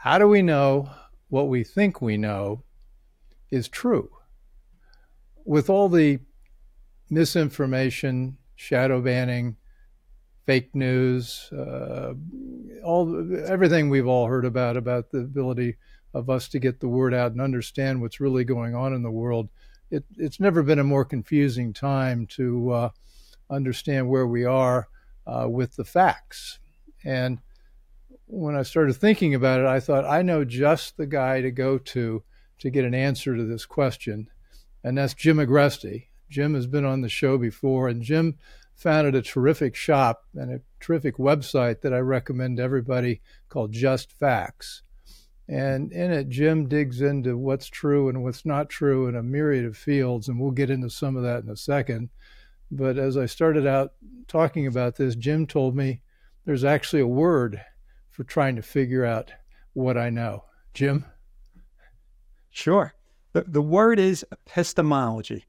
how do we know what we think we know is true? With all the misinformation, shadow banning, fake news, uh, all everything we've all heard about about the ability of us to get the word out and understand what's really going on in the world. It, it's never been a more confusing time to uh, understand where we are uh, with the facts. And when I started thinking about it, I thought I know just the guy to go to to get an answer to this question, and that's Jim Agresti. Jim has been on the show before, and Jim founded a terrific shop and a terrific website that I recommend to everybody called Just Facts. And in it, Jim digs into what's true and what's not true in a myriad of fields, and we'll get into some of that in a second. But as I started out talking about this, Jim told me there's actually a word for trying to figure out what I know. Jim? Sure. The, the word is epistemology,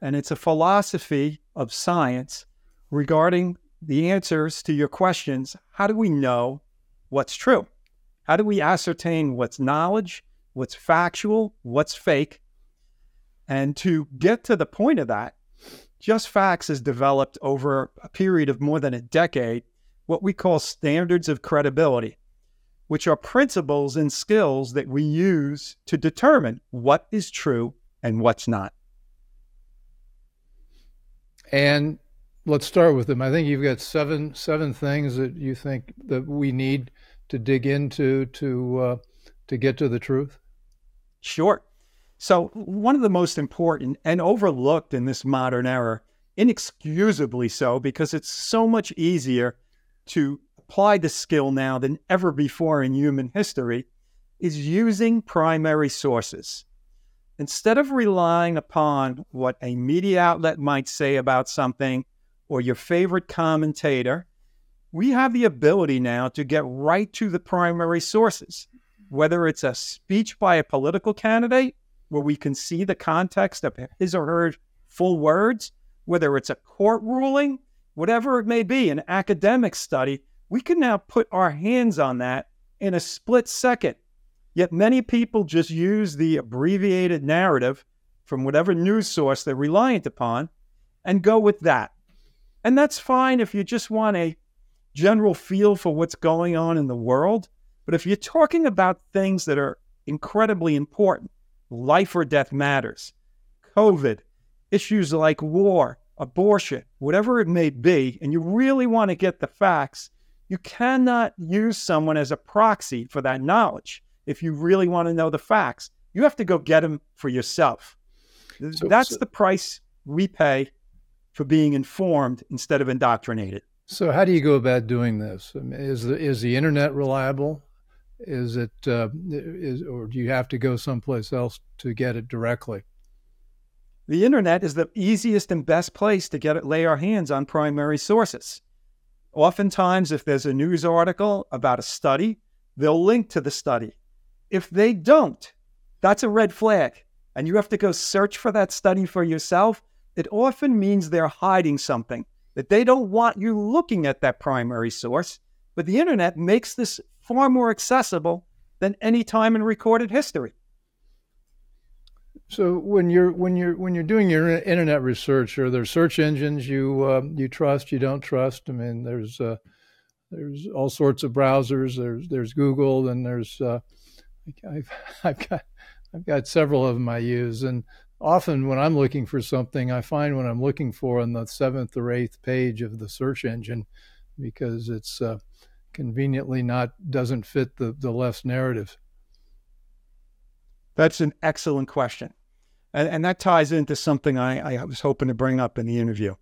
and it's a philosophy of science regarding the answers to your questions. How do we know what's true? How do we ascertain what's knowledge, what's factual, what's fake? And to get to the point of that, Just Facts has developed over a period of more than a decade what we call standards of credibility, which are principles and skills that we use to determine what is true and what's not. And let's start with them. I think you've got seven seven things that you think that we need to dig into to uh, to get to the truth. Sure. So one of the most important and overlooked in this modern era, inexcusably so, because it's so much easier to apply the skill now than ever before in human history, is using primary sources. Instead of relying upon what a media outlet might say about something or your favorite commentator, we have the ability now to get right to the primary sources, whether it's a speech by a political candidate where we can see the context of his or her full words, whether it's a court ruling, whatever it may be, an academic study, we can now put our hands on that in a split second. Yet many people just use the abbreviated narrative from whatever news source they're reliant upon and go with that. And that's fine if you just want a general feel for what's going on in the world. But if you're talking about things that are incredibly important, life or death matters, COVID, issues like war, abortion, whatever it may be, and you really want to get the facts, you cannot use someone as a proxy for that knowledge. If you really want to know the facts, you have to go get them for yourself. So, That's so, the price we pay for being informed instead of indoctrinated. So, how do you go about doing this? Is the is the internet reliable? Is it uh, is or do you have to go someplace else to get it directly? The internet is the easiest and best place to get lay our hands on primary sources. Oftentimes, if there's a news article about a study, they'll link to the study. If they don't, that's a red flag, and you have to go search for that study for yourself it often means they're hiding something, that they don't want you looking at that primary source. But the internet makes this far more accessible than any time in recorded history. So when you're when you're when you're doing your internet research, are there search engines you uh, you trust, you don't trust? I mean, there's uh, there's all sorts of browsers. There's there's Google, and there's uh, I've I've got I've got several of them I use, and often when I'm looking for something, I find what I'm looking for on the seventh or eighth page of the search engine because it's uh, conveniently not doesn't fit the, the left's narrative. That's an excellent question. And, and that ties into something I, I was hoping to bring up in the interview.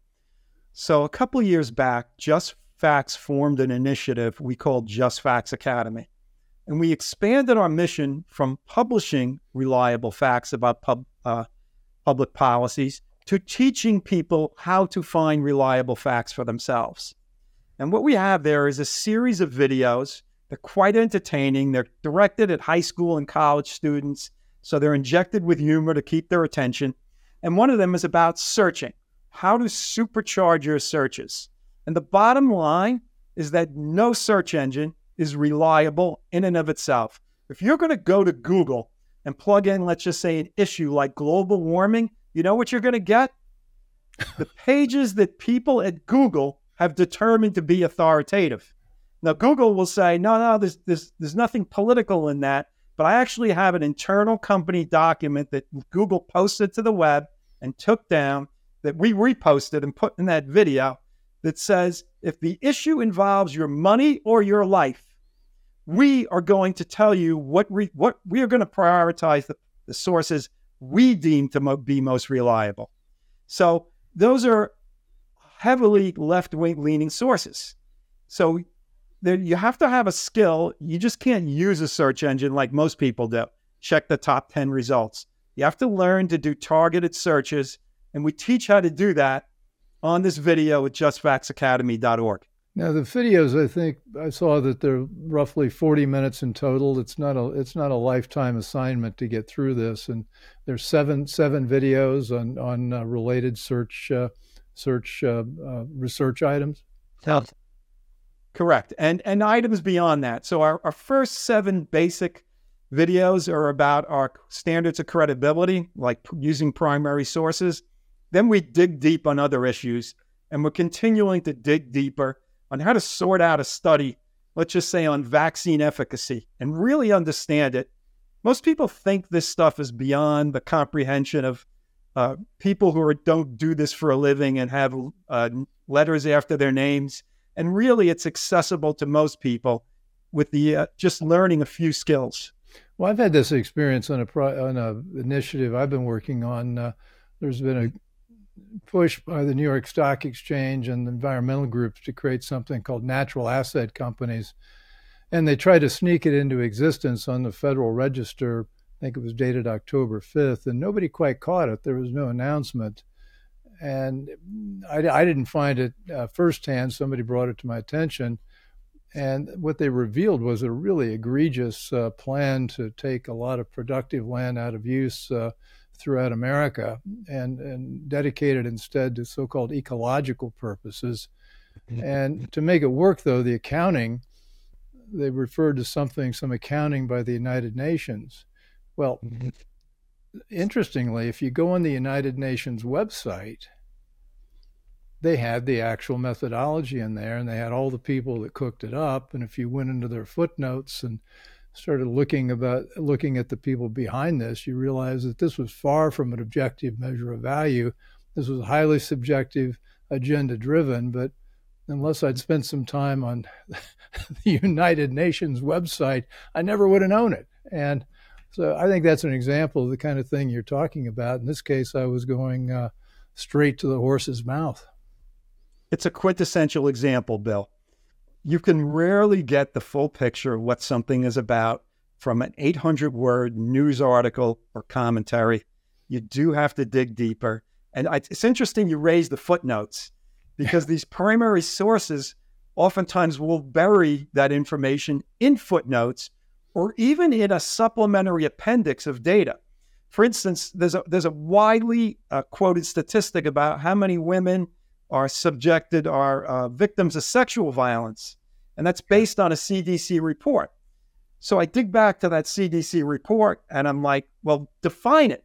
So, a couple years back, Just Facts formed an initiative we called Just Facts Academy. And we expanded our mission from publishing reliable facts about pub, uh, public policies to teaching people how to find reliable facts for themselves. And what we have there is a series of videos. They're quite entertaining. They're directed at high school and college students. So they're injected with humor to keep their attention. And one of them is about searching how to supercharge your searches. And the bottom line is that no search engine is reliable in and of itself. If you're going to go to Google and plug in, let's just say, an issue like global warming, you know what you're going to get? the pages that people at Google have determined to be authoritative. Now, Google will say, no, no, there's, there's, there's nothing political in that. But I actually have an internal company document that Google posted to the web and took down that we reposted and put in that video that says if the issue involves your money or your life, we are going to tell you what we, what we are going to prioritize the, the sources we deem to mo- be most reliable. So those are heavily left wing leaning sources. So there, you have to have a skill. You just can't use a search engine like most people do. Check the top 10 results. You have to learn to do targeted searches. And we teach how to do that on this video at justfactsacademy.org. Now the videos, I think I saw that they're roughly 40 minutes in total. It's not a it's not a lifetime assignment to get through this, and there's seven seven videos on on uh, related search uh, search uh, uh research items. Correct, and and items beyond that. So our, our first seven basic videos are about our standards of credibility, like using primary sources. Then we dig deep on other issues, and we're continuing to dig deeper on how to sort out a study, let's just say on vaccine efficacy, and really understand it. Most people think this stuff is beyond the comprehension of uh, people who are, don't do this for a living and have uh, letters after their names. And really, it's accessible to most people with the uh, just learning a few skills. Well, I've had this experience on a pro- on a initiative I've been working on. Uh, there's been a push by the New York Stock Exchange and environmental groups to create something called natural asset companies. And they tried to sneak it into existence on the Federal Register. I think it was dated October 5th, and nobody quite caught it. There was no announcement. And I, I didn't find it uh, firsthand. Somebody brought it to my attention. And what they revealed was a really egregious uh, plan to take a lot of productive land out of use. Uh, throughout America and, and dedicated instead to so called ecological purposes. Mm-hmm. And to make it work, though, the accounting, they referred to something, some accounting by the United Nations. Well, mm-hmm. Interestingly, if you go on the United Nations website, they had the actual methodology in there and they had all the people that cooked it up. And if you went into their footnotes and started looking about looking at the people behind this, you realize that this was far from an objective measure of value. This was highly subjective, agenda driven. But unless I'd spent some time on the United Nations website, I never would have known it. And so I think that's an example of the kind of thing you're talking about. In this case, I was going uh, straight to the horse's mouth. It's a quintessential example, Bill you can rarely get the full picture of what something is about from an 800 word news article or commentary. You do have to dig deeper. And it's interesting you raise the footnotes because these primary sources oftentimes will bury that information in footnotes or even in a supplementary appendix of data. For instance, there's a, there's a widely uh, quoted statistic about how many women are subjected, are uh, victims of sexual violence. And that's based on a CDC report. So I dig back to that CDC report and I'm like, well, define it.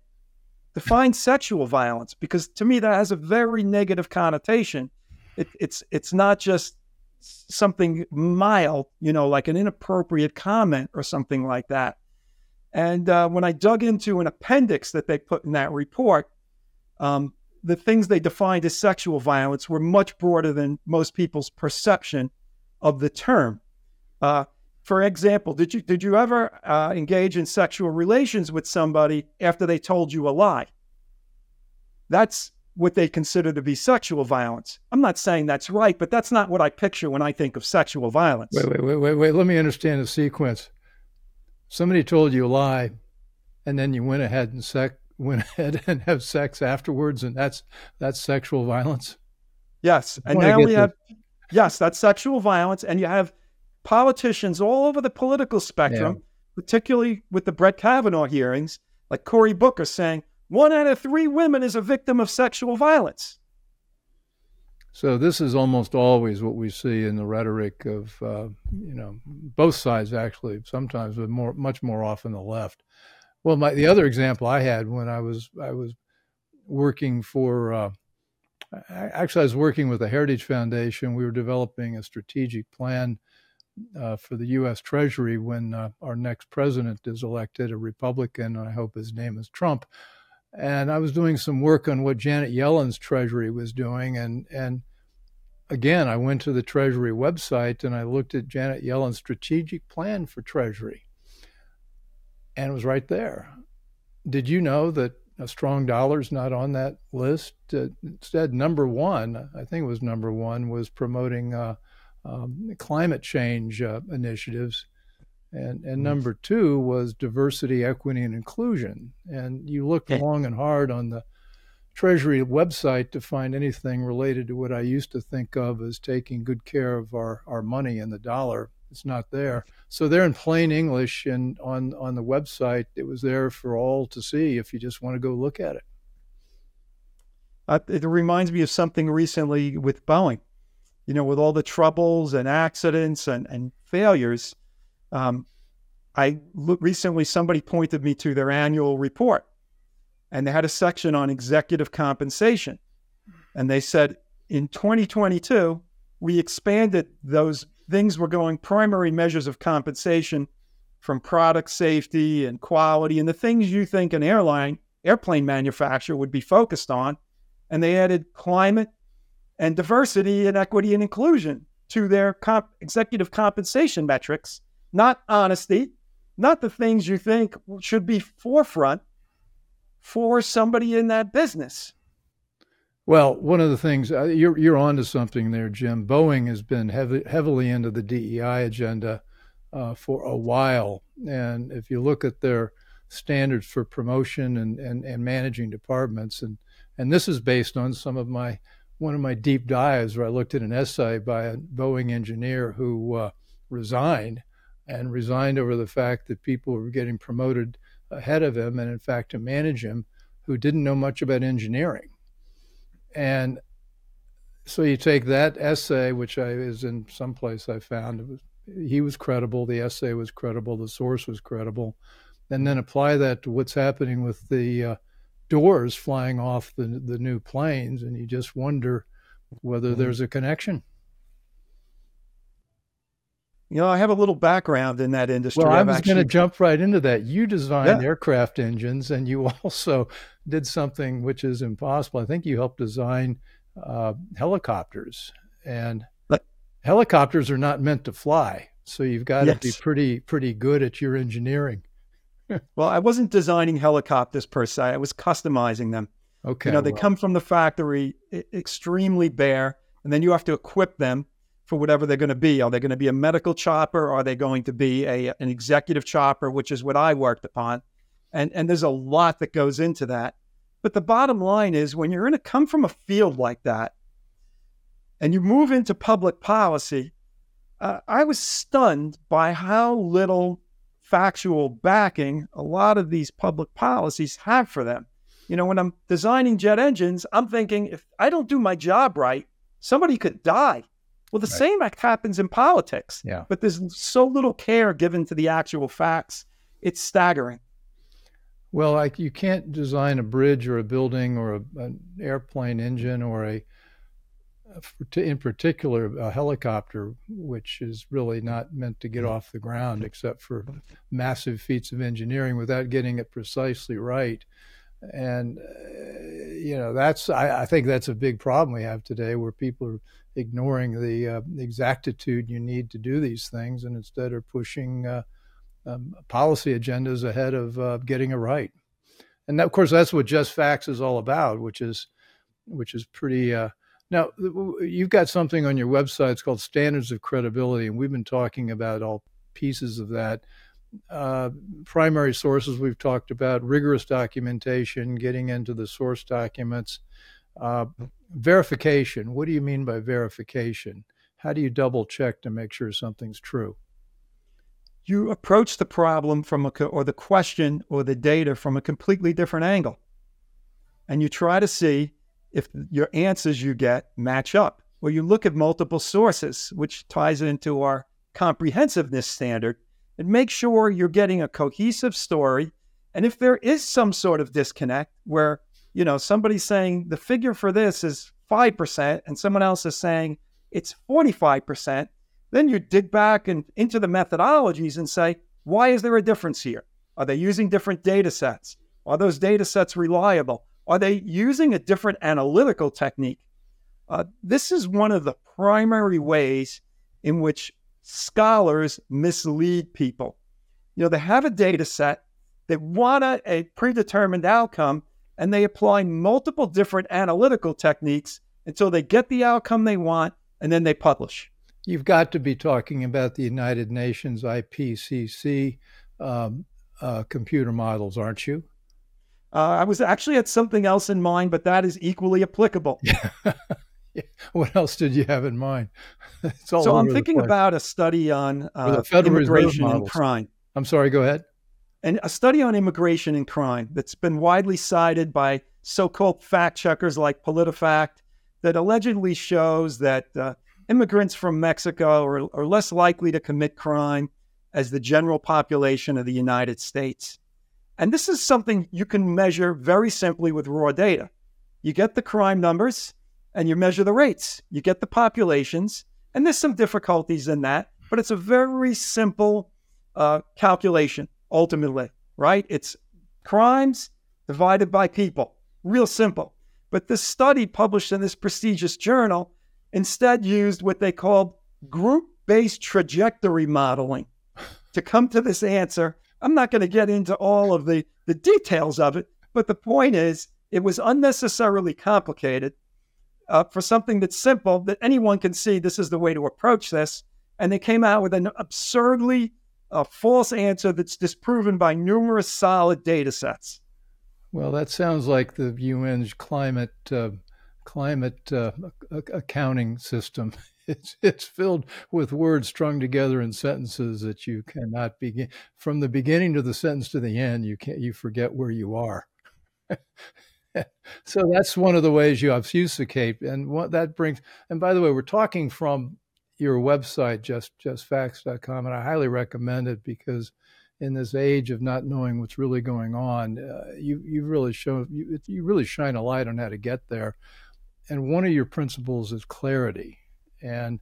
Define sexual violence because to me that has a very negative connotation. It, it's it's not just something mild, you know, like an inappropriate comment or something like that. And uh, when I dug into an appendix that they put in that report, um, the things they defined as sexual violence were much broader than most people's perception of the term. Uh, for example, did you did you ever uh, engage in sexual relations with somebody after they told you a lie? That's what they consider to be sexual violence. I'm not saying that's right, but that's not what I picture when I think of sexual violence. Wait, wait, wait, wait, wait. Let me understand the sequence. Somebody told you a lie, and then you went ahead and sec- went ahead and have sex afterwards, and that's that's sexual violence. Yes, and now we have yes, that's sexual violence, and you have politicians all over the political spectrum, yeah. particularly with the Brett Kavanaugh hearings, like Cory Booker saying one out of three women is a victim of sexual violence. So this is almost always what we see in the rhetoric of, uh, you know, both sides actually. Sometimes, but more, much more often the left. Well, my the other example I had when I was I was working for. Uh, actually, I was working with the Heritage Foundation. We were developing a strategic plan uh, for the U.S. Treasury when uh, our next president is elected, a Republican. I hope his name is Trump and I was doing some work on what Janet Yellen's Treasury was doing, and and again, I went to the Treasury website and I looked at Janet Yellen's strategic plan for Treasury, and it was right there. Did you know that a strong dollar is not on that list? Uh, instead, number one, I think it was number one, was promoting uh, um, climate change uh, initiatives and, and number two was diversity, equity, and inclusion. And you looked long and hard on the Treasury website to find anything related to what I used to think of as taking good care of our, our money and the dollar. It's not there. So they're in plain English and on, on the website, it was there for all to see if you just want to go look at it. Uh, it reminds me of something recently with Boeing. You know, with all the troubles and accidents and, and failures, um, I recently somebody pointed me to their annual report, and they had a section on executive compensation, and they said in 2022 we expanded those things were going primary measures of compensation from product safety and quality and the things you think an airline airplane manufacturer would be focused on. And they added climate and diversity and equity and inclusion to their comp- executive compensation metrics not honesty, not the things you think should be forefront for somebody in that business. Well, one of the things uh, you're you're onto something there, Jim. Boeing has been heavy, heavily into the DEI agenda uh, for a while, and if you look at their standards for promotion and, and, and managing departments, and and this is based on some of my one of my deep dives where I looked at an essay by a Boeing engineer who uh, resigned and resigned over the fact that people were getting promoted ahead of him and in fact to manage him who didn't know much about engineering and so you take that essay which i is in some place i found it was he was credible the essay was credible the source was credible and then apply that to what's happening with the uh, doors flying off the, the new planes and you just wonder whether mm-hmm. there's a connection you know, I have a little background in that industry. Well, I was actually... going to jump right into that. You designed yeah. aircraft engines, and you also did something which is impossible. I think you helped design uh, helicopters, and but, helicopters are not meant to fly, so you've got yes. to be pretty pretty good at your engineering. well, I wasn't designing helicopters per se; I was customizing them. Okay, you know, they well. come from the factory extremely bare, and then you have to equip them for whatever they're going to be. Are they going to be a medical chopper? Are they going to be a, an executive chopper, which is what I worked upon? And, and there's a lot that goes into that. But the bottom line is when you're going to come from a field like that and you move into public policy, uh, I was stunned by how little factual backing a lot of these public policies have for them. You know, when I'm designing jet engines, I'm thinking if I don't do my job right, somebody could die well, the right. same happens in politics. Yeah. But there's so little care given to the actual facts. It's staggering. Well, like you can't design a bridge or a building or a, an airplane engine or a, in particular, a helicopter, which is really not meant to get mm-hmm. off the ground except for massive feats of engineering without getting it precisely right. And, uh, you know, that's, I, I, think that's a big problem we have today where people are ignoring the uh, exactitude you need to do these things and instead are pushing uh, um, policy agendas ahead of uh, getting it right. And that, of course, that's what Just Facts is all about, which is which is pretty. Uh, now, you've got something on your website. It's called Standards of Credibility, and we've been talking about all pieces of that. Uh, primary sources we've talked about, rigorous documentation, getting into the source documents, uh, verification. What do you mean by verification? How do you double check to make sure something's true? You approach the problem from a, or the question or the data from a completely different angle. And you try to see if your answers you get match up. or you look at multiple sources, which ties into our comprehensiveness standard, and make sure you're getting a cohesive story. And if there is some sort of disconnect where, you know, somebody's saying the figure for this is 5% and someone else is saying it's 45%, then you dig back and into the methodologies and say, why is there a difference here? Are they using different data sets? Are those data sets reliable? Are they using a different analytical technique? Uh, this is one of the primary ways in which scholars mislead people. You know, they have a data set, they want a, a predetermined outcome, and they apply multiple different analytical techniques until they get the outcome they want, and then they publish. You've got to be talking about the United Nations IPCC um, uh, computer models, aren't you? Uh, I was actually had something else in mind, but that is equally applicable. what else did you have in mind? so I'm thinking about a study on uh, immigration and crime. I'm sorry, go ahead. And a study on immigration and crime that's been widely cited by so-called fact checkers like PolitiFact that allegedly shows that uh, immigrants from Mexico are, are less likely to commit crime as the general population of the United States. And this is something you can measure very simply with raw data. You get the crime numbers and you measure the rates. You get the populations, and there's some difficulties in that, but it's a very simple uh, calculation ultimately, right? It's crimes divided by people. Real simple. But this study published in this prestigious journal instead used what they called group based trajectory modeling to come to this answer. I'm not going to get into all of the, the details of it, but the point is it was unnecessarily complicated uh, for something that's simple that anyone can see this is the way to approach this. And they came out with an absurdly uh, false answer that's disproven by numerous solid data sets. Well, that sounds like the UN's climate uh, climate uh, accounting system. It's it's filled with words strung together in sentences that you cannot begin from the beginning to the sentence to the end. You can't you forget where you are. so that's one of the ways you obfuscate, and what that brings. And by the way, we're talking from your website, just justfacts.com, and I highly recommend it because in this age of not knowing what's really going on, uh, you you really show you, you really shine a light on how to get there. And one of your principles is clarity, and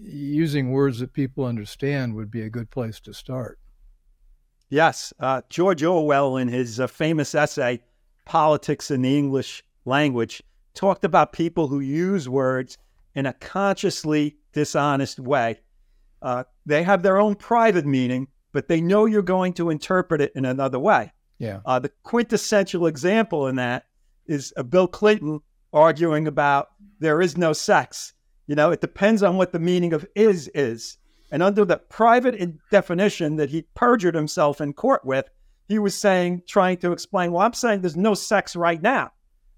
using words that people understand would be a good place to start. Yes, uh, George Orwell, in his uh, famous essay "Politics in the English Language," talked about people who use words in a consciously dishonest way. Uh, they have their own private meaning, but they know you're going to interpret it in another way. Yeah. Uh, the quintessential example in that is uh, Bill Clinton arguing about there is no sex. You know, it depends on what the meaning of is is. And under the private definition that he perjured himself in court with, he was saying, trying to explain, well, I'm saying there's no sex right now.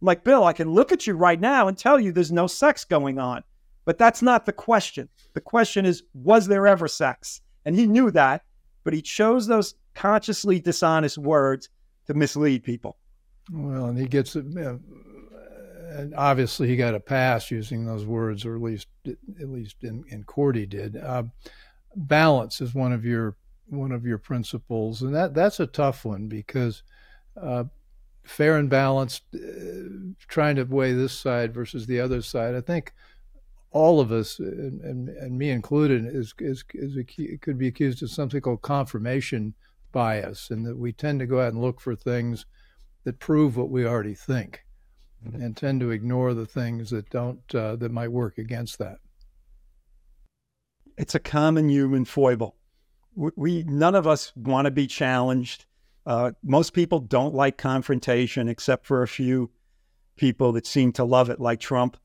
I'm like, Bill, I can look at you right now and tell you there's no sex going on. But that's not the question. The question is, was there ever sex? And he knew that but he chose those consciously dishonest words to mislead people. Well, and he gets it. and obviously, he got a pass using those words, or at least, at least in, in court, he did. Uh, balance is one of your one of your principles, and that that's a tough one because uh, fair and balanced, uh, trying to weigh this side versus the other side. I think all of us, and, and, and me included, is, is, is a, could be accused of something called confirmation bias, and that we tend to go out and look for things that prove what we already think, mm-hmm. and tend to ignore the things that don't uh, that might work against that. It's a common human foible. We, none of us want to be challenged. Uh, most people don't like confrontation, except for a few people that seem to love it, like Trump.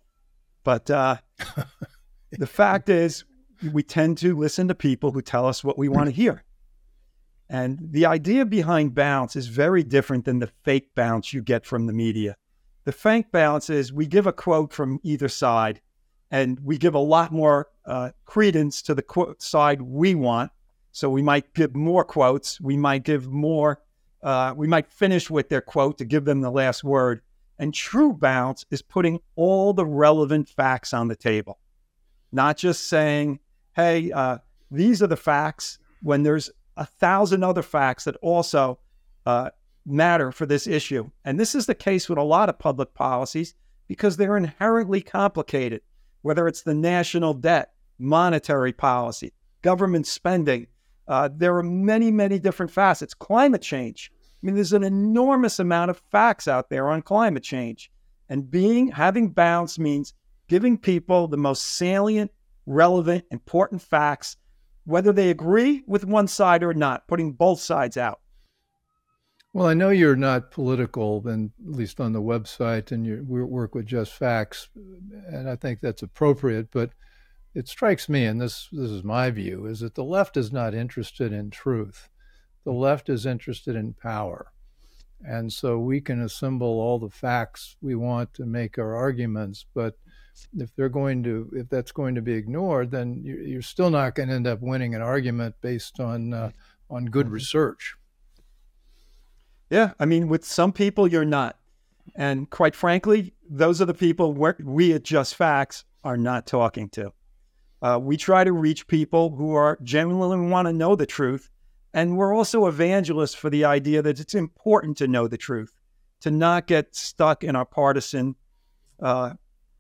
But uh, the fact is, we tend to listen to people who tell us what we want to hear. And the idea behind bounce is very different than the fake bounce you get from the media. The fake bounce is we give a quote from either side, and we give a lot more uh, credence to the quote side we want. So we might give more quotes. We might give more. Uh, we might finish with their quote to give them the last word And true balance is putting all the relevant facts on the table, not just saying, hey, uh, these are the facts when there's a thousand other facts that also uh, matter for this issue. And this is the case with a lot of public policies because they're inherently complicated, whether it's the national debt, monetary policy, government spending. Uh, there are many, many different facets. Climate change. I mean, there's an enormous amount of facts out there on climate change. And being having balance means giving people the most salient, relevant, important facts, whether they agree with one side or not, putting both sides out. Well, I know you're not political, and at least on the website, and you work with just facts, and I think that's appropriate. But it strikes me, and this this is my view, is that the left is not interested in truth. The left is interested in power, and so we can assemble all the facts we want to make our arguments, but if they're going to if that's going to be ignored, then you're still not going to end up winning an argument based on uh, on good mm-hmm. research. Yeah, I mean, with some people, you're not. And quite frankly, those are the people we at Just Facts are not talking to. Uh, we try to reach people who are genuinely want to know the truth. And we're also evangelists for the idea that it's important to know the truth, to not get stuck in our partisan uh,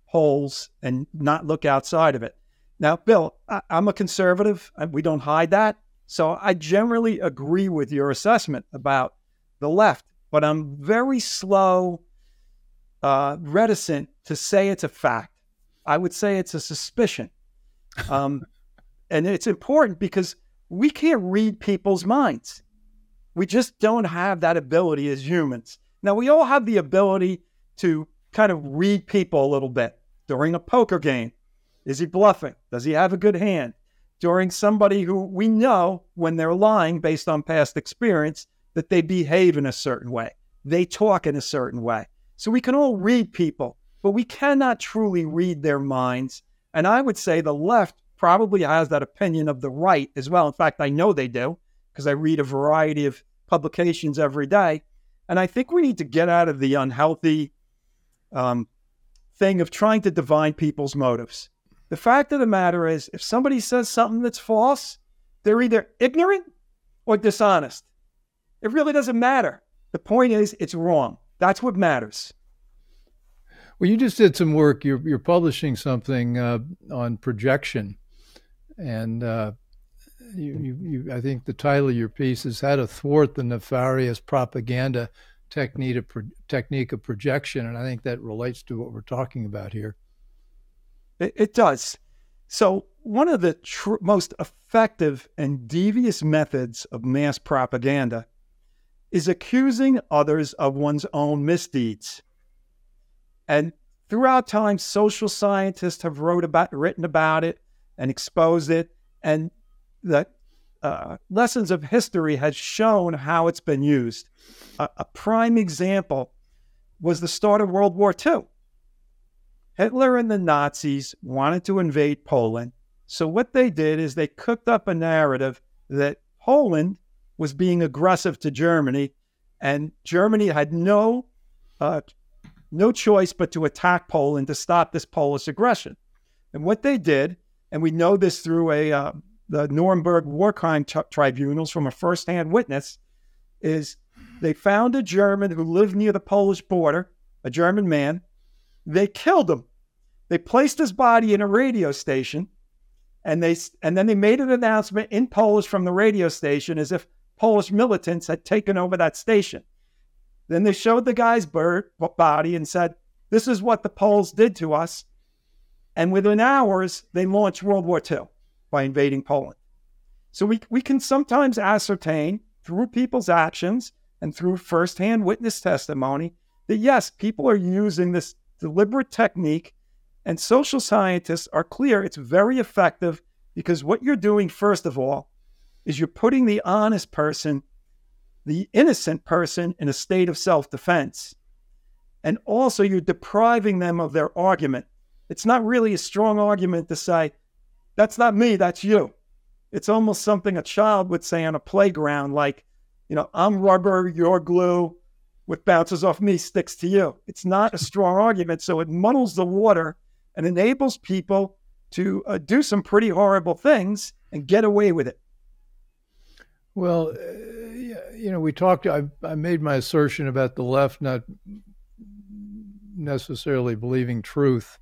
holes and not look outside of it. Now, Bill, I- I'm a conservative. We don't hide that. So I generally agree with your assessment about the left, but I'm very slow, uh, reticent to say it's a fact. I would say it's a suspicion. Um, and it's important because we can't read people's minds. We just don't have that ability as humans. Now, we all have the ability to kind of read people a little bit during a poker game. Is he bluffing? Does he have a good hand? During somebody who we know when they're lying based on past experience, that they behave in a certain way, they talk in a certain way. So we can all read people, but we cannot truly read their minds. And I would say the left probably has that opinion of the right as well. In fact, I know they do because I read a variety of publications every day. And I think we need to get out of the unhealthy um, thing of trying to divine people's motives. The fact of the matter is, if somebody says something that's false, they're either ignorant or dishonest. It really doesn't matter. The point is, it's wrong. That's what matters. Well, you just did some work. You're, you're publishing something uh, on projection, and uh, you, you, you, I think the title of your piece is "How to Thwart the Nefarious Propaganda Technique of, Pro- Technique of Projection," and I think that relates to what we're talking about here. It, it does. So, one of the tr- most effective and devious methods of mass propaganda is accusing others of one's own misdeeds. And throughout time, social scientists have wrote about, written about it and exposed it. And the uh, lessons of history has shown how it's been used. A, a prime example was the start of World War II. Hitler and the Nazis wanted to invade Poland. So, what they did is they cooked up a narrative that Poland was being aggressive to Germany, and Germany had no uh, no choice but to attack Poland to stop this Polish aggression. And what they did, and we know this through a uh, the Nuremberg war crime t- tribunals from a firsthand witness, is they found a German who lived near the Polish border, a German man. They killed him. They placed his body in a radio station, and they and then they made an announcement in Polish from the radio station as if Polish militants had taken over that station. Then they showed the guy's bird, body and said, This is what the Poles did to us. And within hours, they launched World War II by invading Poland. So we, we can sometimes ascertain through people's actions and through firsthand witness testimony that yes, people are using this deliberate technique. And social scientists are clear it's very effective because what you're doing, first of all, is you're putting the honest person, the innocent person, in a state of self defense. And also, you're depriving them of their argument. It's not really a strong argument to say, that's not me, that's you. It's almost something a child would say on a playground, like, you know, I'm rubber, you're glue. what bounces off me sticks to you. It's not a strong argument. So it muddles the water and enables people to uh, do some pretty horrible things and get away with it. Well, uh, you know, we talked, I, I made my assertion about the left not necessarily believing truth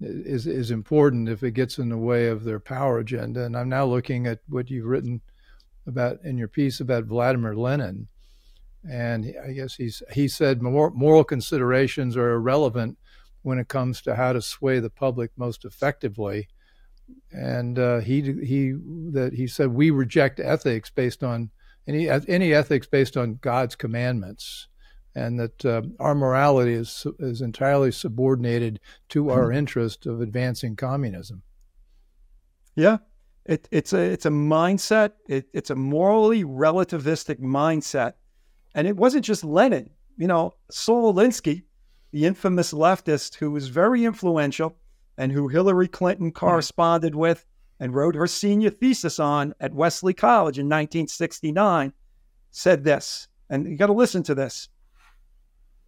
is is important if it gets in the way of their power agenda. And I'm now looking at what you've written about in your piece about Vladimir Lenin, and I guess he's he said moral considerations are irrelevant when it comes to how to sway the public most effectively. And uh, he he that he said we reject ethics based on any any ethics based on God's commandments and that uh, our morality is is entirely subordinated to our mm-hmm. interest of advancing communism. Yeah, it, it's a it's a mindset. It, it's a morally relativistic mindset, and it wasn't just Lenin. You know, Saul Alinsky, the infamous leftist who was very influential and who Hillary Clinton mm-hmm. corresponded with and wrote her senior thesis on at Wellesley College in 1969, said this, and you got to listen to this.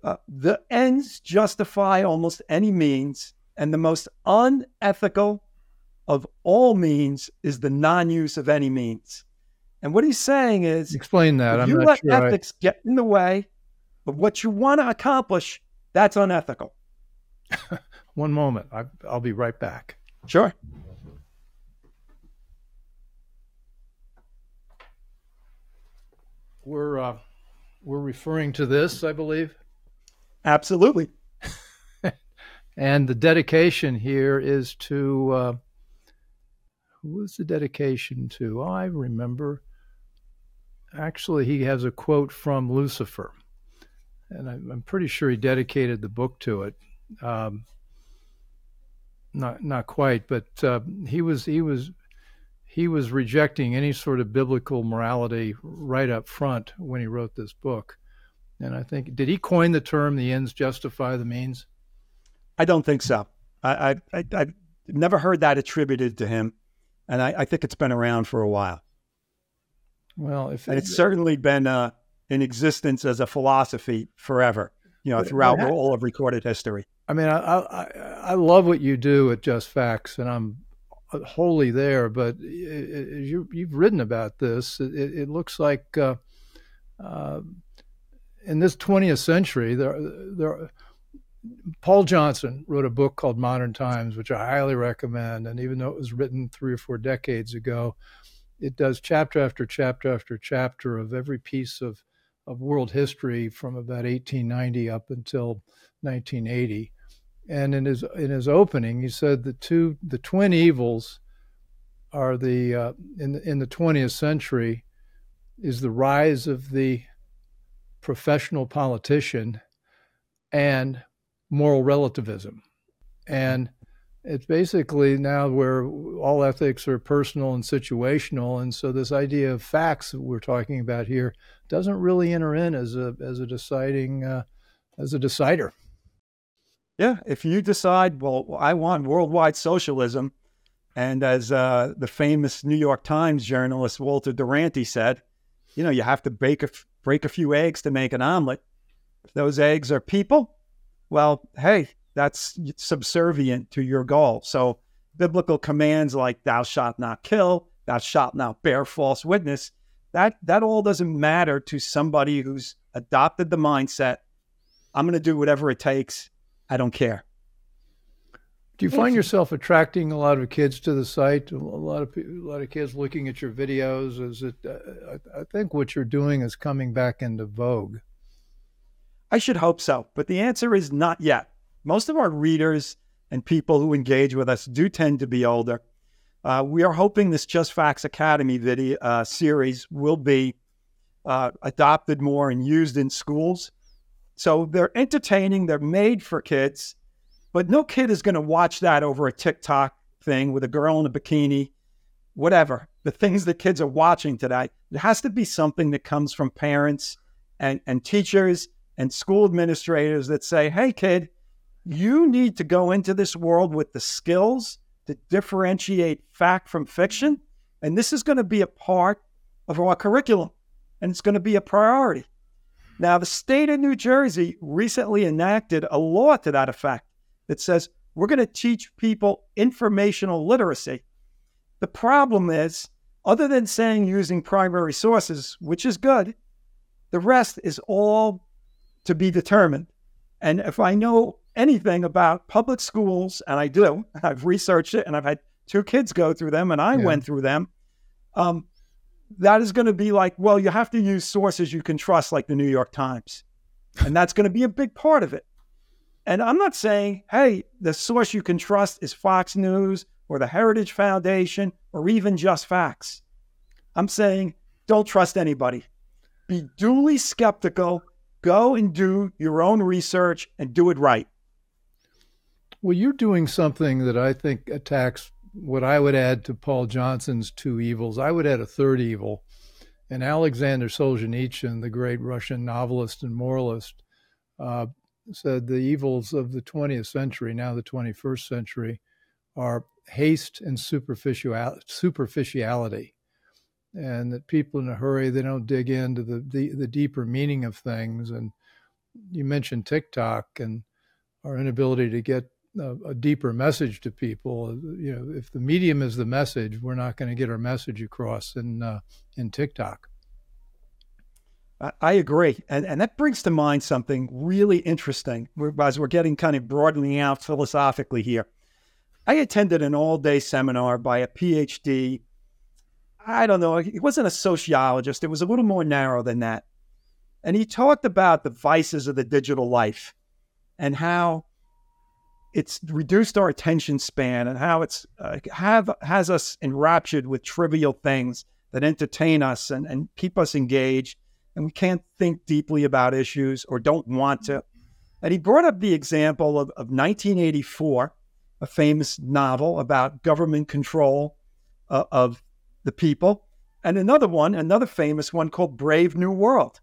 Uh, the ends justify almost any means, and the most unethical of all means is the non-use of any means. And what he's saying is, explain that. I'm you let sure ethics I... get in the way of what you want to accomplish, that's unethical. One moment, I, I'll be right back. Sure. We're uh, we're referring to this, I believe. Absolutely. and the dedication here is to uh, who is the dedication to? Oh, I remember. Actually, he has a quote from Lucifer, and I'm, I'm pretty sure he dedicated the book to it. Um, not not quite, but uh, he was he was he was rejecting any sort of biblical morality right up front when he wrote this book. And I think, did he coin the term "the ends justify the means"? I don't think so. I, I, I have never heard that attributed to him, and I, I, think it's been around for a while. Well, if and it's certainly been uh, in existence as a philosophy forever, you know, throughout all of recorded history. I mean, I, I, I love what you do at Just Facts, and I'm wholly there. But you, have written about this. It, it looks like. Uh, uh, in this 20th century, there, there, Paul Johnson wrote a book called Modern Times, which I highly recommend. And even though it was written three or four decades ago, it does chapter after chapter after chapter of every piece of, of world history from about 1890 up until 1980. And in his in his opening, he said the two the twin evils are the uh, in the, in the 20th century is the rise of the professional politician and moral relativism. And it's basically now where all ethics are personal and situational. And so this idea of facts that we're talking about here doesn't really enter in as a, as a deciding, uh, as a decider. Yeah. If you decide, well, I want worldwide socialism, and as uh, the famous New York Times journalist Walter Duranty said, you know, you have to a, break a few eggs to make an omelet. If those eggs are people, well, hey, that's subservient to your goal. So biblical commands like thou shalt not kill, thou shalt not bear false witness, that that all doesn't matter to somebody who's adopted the mindset, I'm going to do whatever it takes. I don't care. Do you find yourself attracting a lot of kids to the site? A lot of a lot of kids looking at your videos. Is it? Uh, I think what you're doing is coming back into vogue. I should hope so, but the answer is not yet. Most of our readers and people who engage with us do tend to be older. Uh, we are hoping this Just Facts Academy video uh, series will be uh, adopted more and used in schools. So they're entertaining. They're made for kids but no kid is going to watch that over a TikTok thing with a girl in a bikini, whatever. The things that kids are watching today, it has to be something that comes from parents and, and teachers and school administrators that say, hey, kid, you need to go into this world with the skills to differentiate fact from fiction. And this is going to be a part of our curriculum and it's going to be a priority. Now, the state of New Jersey recently enacted a law to that effect that says we're going to teach people informational literacy. The problem is, other than saying using primary sources, which is good, the rest is all to be determined. And if I know anything about public schools, and I do, I've researched it and I've had two kids go through them and I yeah. went through them. Um, that is going to be like, well, you have to use sources you can trust, like the New York Times. And that's going to be a big part of it. And I'm not saying, hey, the source you can trust is Fox News or the Heritage Foundation or even Just Facts. I'm saying, don't trust anybody. Be duly skeptical. Go and do your own research and do it right. Well, you're doing something that I think attacks what I would add to Paul Johnson's two evils. I would add a third evil. And Alexander Solzhenitsyn, the great Russian novelist and moralist, uh, said the evils of the 20th century, now the 21st century, are haste and superficial, superficiality. And that people in a hurry, they don't dig into the, the, the deeper meaning of things. And you mentioned TikTok and our inability to get a, a, deeper message to people. You know, if the medium is the message, we're not going to get our message across in uh, in TikTok. I agree, and and that brings to mind something really interesting. As we're getting kind of broadening out philosophically here, I attended an all-day seminar by a PhD. I don't know, he wasn't a sociologist. It was a little more narrow than that, and he talked about the vices of the digital life and how it's reduced our attention span and how it's uh, have has us enraptured with trivial things that entertain us and, and keep us engaged and we can't think deeply about issues or don't want to and he brought up the example of, of 1984 a famous novel about government control uh, of the people and another one another famous one called brave new world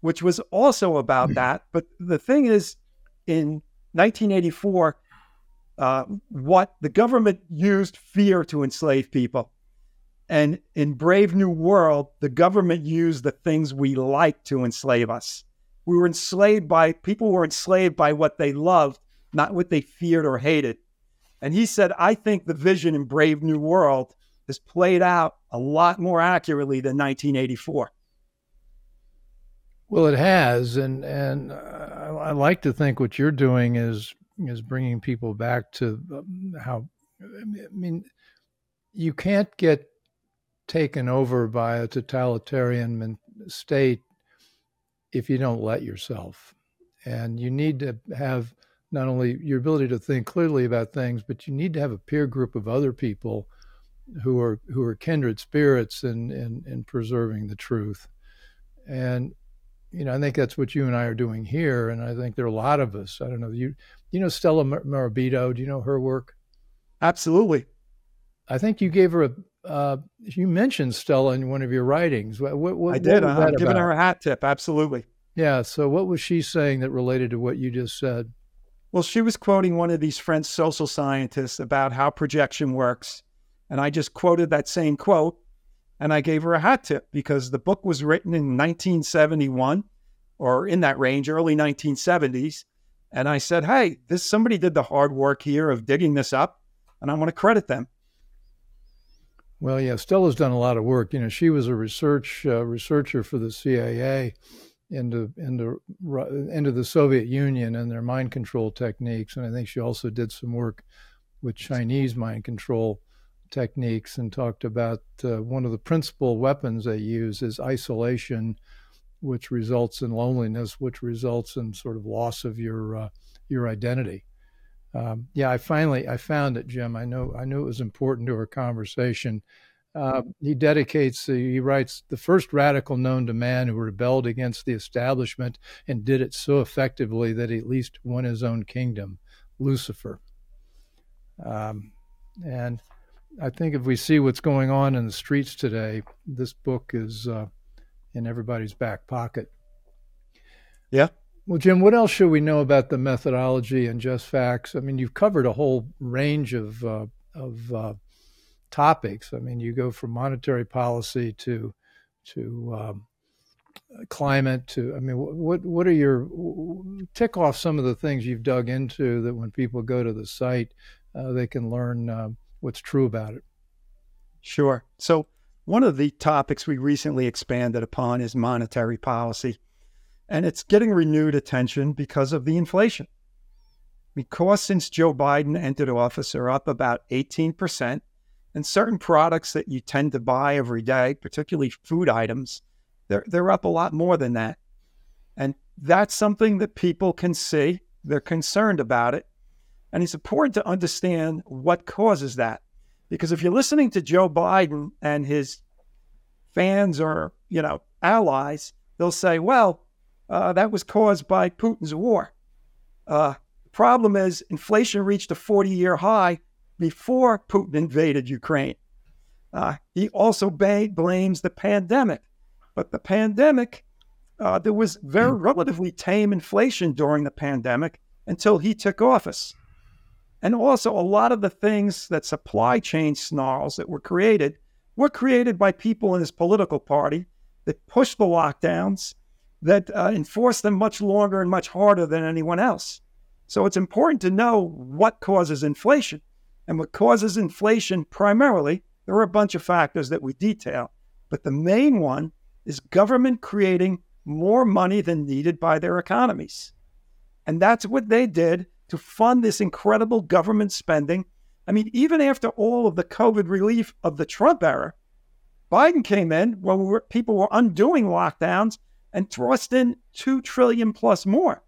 which was also about hmm. that but the thing is in 1984, uh, what the government used fear to enslave people. And in Brave New World, the government used the things we like to enslave us. We were enslaved by people were enslaved by what they loved, not what they feared or hated. And he said, I think the vision in Brave New World has played out a lot more accurately than 1984. Well, it has, and and uh, I like to think what you're doing is is bringing people back to um, how. I mean, you can't get taken over by a totalitarian state if you don't let yourself, and you need to have not only your ability to think clearly about things, but you need to have a peer group of other people who are who are kindred spirits in in, in preserving the truth. And you know, I think that's what you and I are doing here, and I think there are a lot of us. I don't know you. You know Stella Morabito? Do you know her work? Absolutely. I think you gave her a. Uh, you mentioned Stella in one of your writings. What, what, I did. What I'm giving her a hat tip. Absolutely. Yeah. So, what was she saying that related to what you just said? Well, she was quoting one of these French social scientists about how projection works, and I just quoted that same quote and I gave her a hat tip because the book was written in 1971 or in that range, early 1970s. And I said, hey, this somebody did the hard work here of digging this up, and I want to credit them. Well, yeah, Stella's done a lot of work. You know, she was a research uh, researcher for the CIA into into into the Soviet Union and their mind control techniques, and I think she also did some work with Chinese mind control techniques and talked about uh, one of the principal weapons they use is isolation, which results in loneliness, which results in sort of loss of your uh, your identity. Um, yeah, I finally I found it, Jim. I know I knew it was important to our conversation. Uh, he dedicates, uh, he writes, the first radical known to man who rebelled against the establishment and did it so effectively that he at least won his own kingdom, Lucifer. Um, and I think if we see what's going on in the streets today, this book is uh, in everybody's back pocket. Yeah. Well, Jim, what else should we know about the methodology and just facts? I mean, you've covered a whole range of uh, of uh, topics. I mean, you go from monetary policy to to um, climate to i mean what what are your tick off some of the things you've dug into that when people go to the site uh, they can learn uh, what's true about it sure so one of the topics we recently expanded upon is monetary policy and it's getting renewed attention because of the inflation because since joe biden entered office are up about 18% and certain products that you tend to buy every day particularly food items they're, they're up a lot more than that. And that's something that people can see. They're concerned about it. And it's important to understand what causes that. Because if you're listening to Joe Biden and his fans or, you know, allies, they'll say, well, uh, that was caused by Putin's war. Uh, the problem is inflation reached a 40 year high before Putin invaded Ukraine. Uh, he also ba- blames the pandemic but the pandemic, uh, there was very hmm. relatively tame inflation during the pandemic until he took office. And also, a lot of the things that supply chain snarls that were created were created by people in his political party that pushed the lockdowns, that uh, enforced them much longer and much harder than anyone else. So it's important to know what causes inflation. And what causes inflation primarily, there are a bunch of factors that we detail, but the main one is government creating more money than needed by their economies. And that's what they did to fund this incredible government spending. I mean, even after all of the COVID relief of the Trump era, Biden came in when we were, people were undoing lockdowns and thrust in two trillion plus more.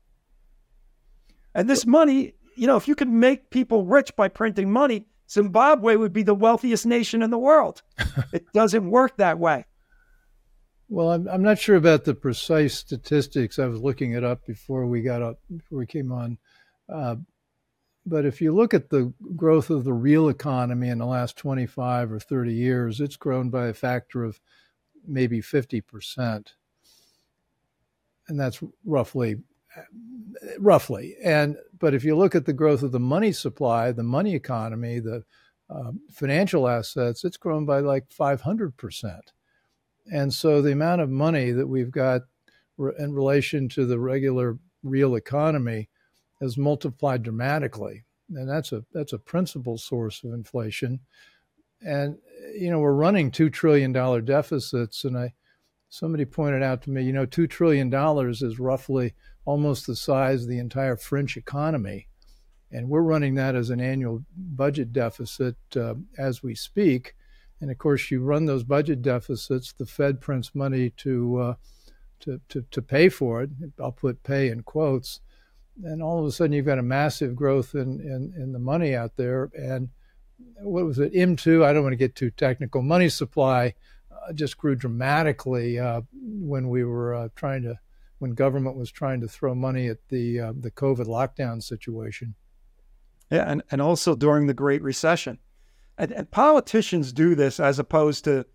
And this money, you know, if you could make people rich by printing money, Zimbabwe would be the wealthiest nation in the world. it doesn't work that way. Well, I'm, I'm not sure about the precise statistics. I was looking it up before we got up, before we came on. Uh, but if you look at the growth of the real economy in the last 25 or 30 years, it's grown by a factor of maybe 50%. And that's roughly roughly. And but if you look at the growth of the money supply, the money economy, the uh, financial assets, it's grown by like 500 percent. And so the amount of money that we've got in relation to the regular real economy has multiplied dramatically. And that's a that's a principal source of inflation. And you know, we're running two trillion dollar deficits. And I somebody pointed out to me, you know, two trillion dollars is roughly almost the size of the entire French economy. And we're running that as an annual budget deficit uh, as we speak. And of course, you run those budget deficits. The Fed prints money to uh, to, to to pay for it. I'll put "pay" in quotes. And all of a sudden, you've got a massive growth in in, in the money out there. And what was it? M2. I don't want to get too technical. Money supply uh, just grew dramatically uh, when we were uh, trying to when government was trying to throw money at the uh, the COVID lockdown situation. Yeah, and, and also during the Great Recession and, and politicians do this as opposed to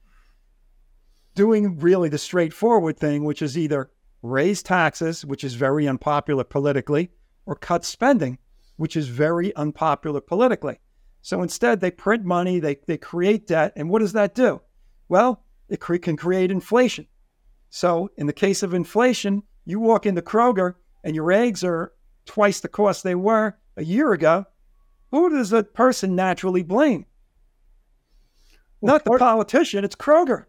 doing really the straightforward thing, which is either raise taxes, which is very unpopular politically, or cut spending, which is very unpopular politically. So instead, they print money, they, they create debt, and what does that do? Well, it cre- can create inflation. So in the case of inflation, you walk into Kroger and your eggs are twice the cost they were a year ago. Who does a person naturally blame? Well, Not the politician, it's Kroger.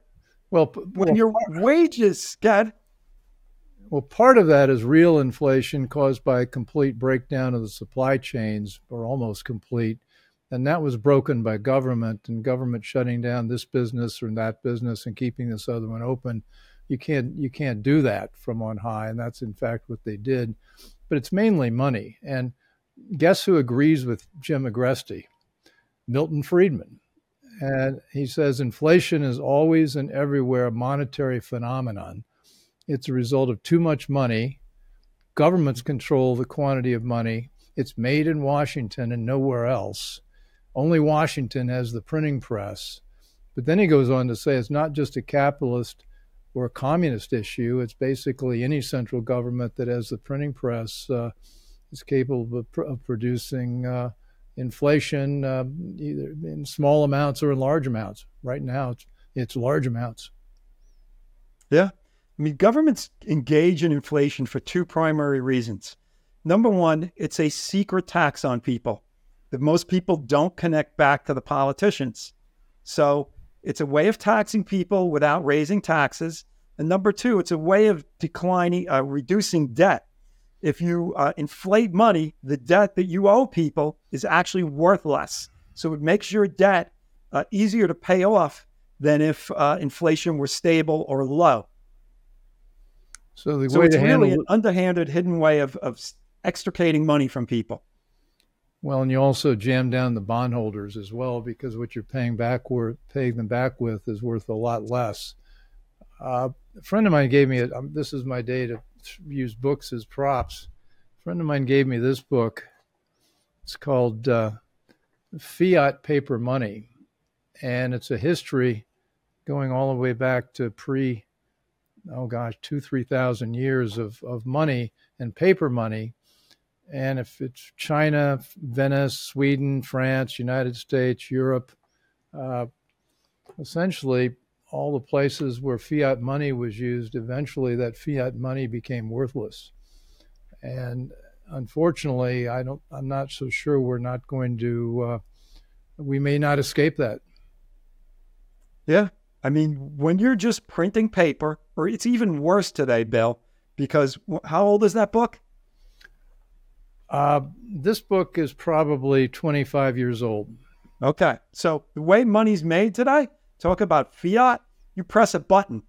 Well, when well, your wages get. Well, part of that is real inflation caused by a complete breakdown of the supply chains, or almost complete. And that was broken by government and government shutting down this business or that business and keeping this other one open. You can't you can't do that from on high, and that's in fact what they did. But it's mainly money. And guess who agrees with Jim Agresti? Milton Friedman. And he says inflation is always and everywhere a monetary phenomenon. It's a result of too much money. Governments control the quantity of money. It's made in Washington and nowhere else. Only Washington has the printing press. But then he goes on to say it's not just a capitalist or a communist issue. It's basically any central government that has the printing press uh, is capable of, of producing uh, inflation, uh, either in small amounts or in large amounts. Right now, it's, it's large amounts. Yeah. I mean, governments engage in inflation for two primary reasons. Number one, it's a secret tax on people that most people don't connect back to the politicians. So it's a way of taxing people without raising taxes. And number two, it's a way of declining, uh, reducing debt. If you uh, inflate money, the debt that you owe people is actually worth less. So it makes your debt uh, easier to pay off than if uh, inflation were stable or low. So the So way it's really an underhanded, hidden way of, of extricating money from people. Well, and you also jam down the bondholders as well because what you're paying back worth, paying them back with is worth a lot less. Uh, a friend of mine gave me a, um, this is my day to use books as props. A friend of mine gave me this book. It's called uh, Fiat Paper Money, and it's a history going all the way back to pre, oh gosh, two three thousand years of of money and paper money and if it's China, Venice, Sweden, France, United States, Europe, uh, essentially all the places where fiat money was used, eventually that fiat money became worthless. And unfortunately, I don't. I'm not so sure we're not going to. Uh, we may not escape that. Yeah. I mean, when you're just printing paper, or it's even worse today, Bill, because how old is that book? Uh, this book is probably 25 years old. Okay. So the way money's made today, talk about fiat, you press a button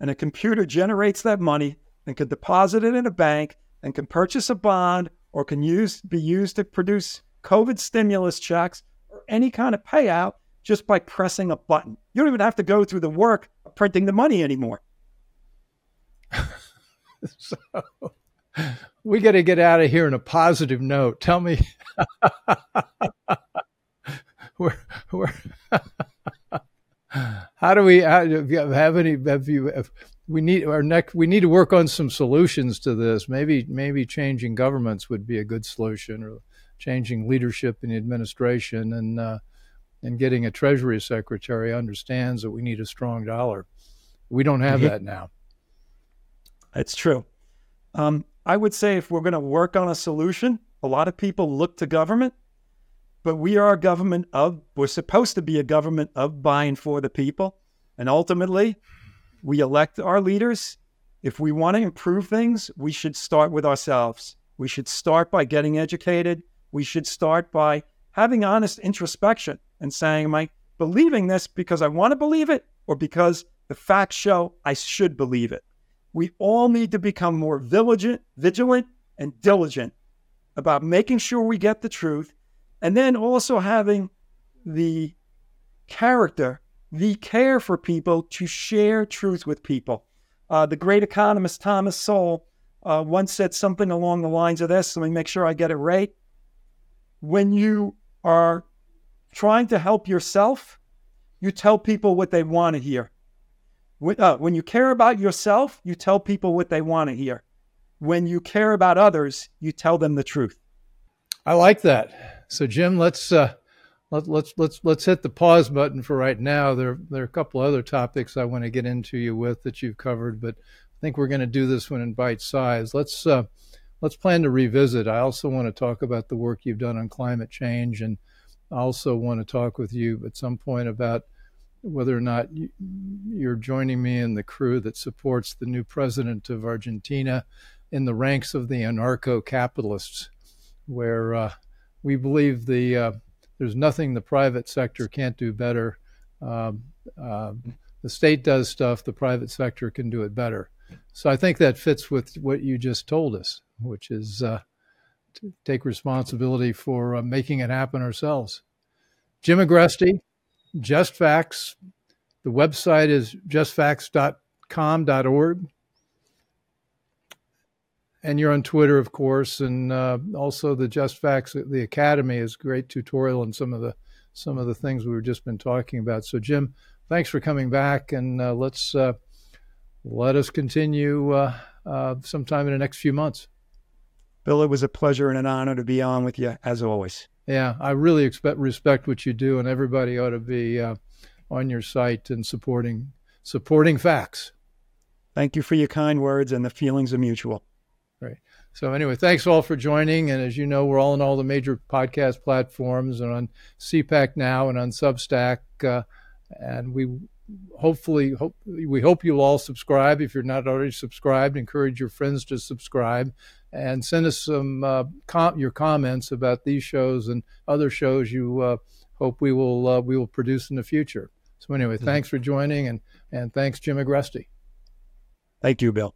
and a computer generates that money and can deposit it in a bank and can purchase a bond or can use be used to produce COVID stimulus checks or any kind of payout just by pressing a button. You don't even have to go through the work of printing the money anymore. so we got to get out of here on a positive note. Tell me, where, where, how do we how, have you have any? Have you? Have, we need our next. We need to work on some solutions to this. Maybe maybe changing governments would be a good solution, or changing leadership in the administration, and uh, and getting a Treasury Secretary understands that we need a strong dollar. We don't have that now. It's true. Um, I would say if we're going to work on a solution, a lot of people look to government, but we are a government of, we're supposed to be a government of by and for the people. And ultimately, we elect our leaders. If we want to improve things, we should start with ourselves. We should start by getting educated. We should start by having honest introspection and saying, Am I believing this because I want to believe it or because the facts show I should believe it? We all need to become more vigilant, vigilant and diligent about making sure we get the truth and then also having the character, the care for people to share truth with people. Uh, the great economist Thomas Sowell uh, once said something along the lines of this. Let me make sure I get it right. When you are trying to help yourself, you tell people what they want to hear. When, uh, when you care about yourself, you tell people what they want to hear. When you care about others, you tell them the truth. I like that. So, Jim, let's uh, let, let's let's let's hit the pause button for right now. There there are a couple other topics I want to get into you with that you've covered, but I think we're going to do this one in bite size. Let's uh, let's plan to revisit. I also want to talk about the work you've done on climate change, and I also want to talk with you at some point about whether or not you're joining me in the crew that supports the new president of Argentina in the ranks of the anarcho capitalists, where uh, we believe the uh, there's nothing the private sector can't do better. Um, uh, the state does stuff, the private sector can do it better. So I think that fits with what you just told us, which is uh, take responsibility for uh, making it happen ourselves. Jim Agresti, just facts. The website is justfacts.com.org. And you're on Twitter, of course, and uh, also the Just Facts, the Academy is great tutorial on some of the some of the things we've just been talking about. So, Jim, thanks for coming back, and uh, let's uh, let us continue uh, uh, sometime in the next few months. Bill, it was a pleasure and an honor to be on with you as always. Yeah, I really expect respect what you do, and everybody ought to be uh, on your site and supporting supporting facts. Thank you for your kind words, and the feelings are mutual. Right. So anyway, thanks all for joining. And as you know, we're all on all the major podcast platforms and on CPAC now and on Substack. Uh, and we hopefully hope we hope you'll all subscribe. If you're not already subscribed, encourage your friends to subscribe and send us some uh, com- your comments about these shows and other shows you uh, hope we will uh, we will produce in the future. So anyway, mm-hmm. thanks for joining and and thanks Jim Agresti. Thank you, Bill.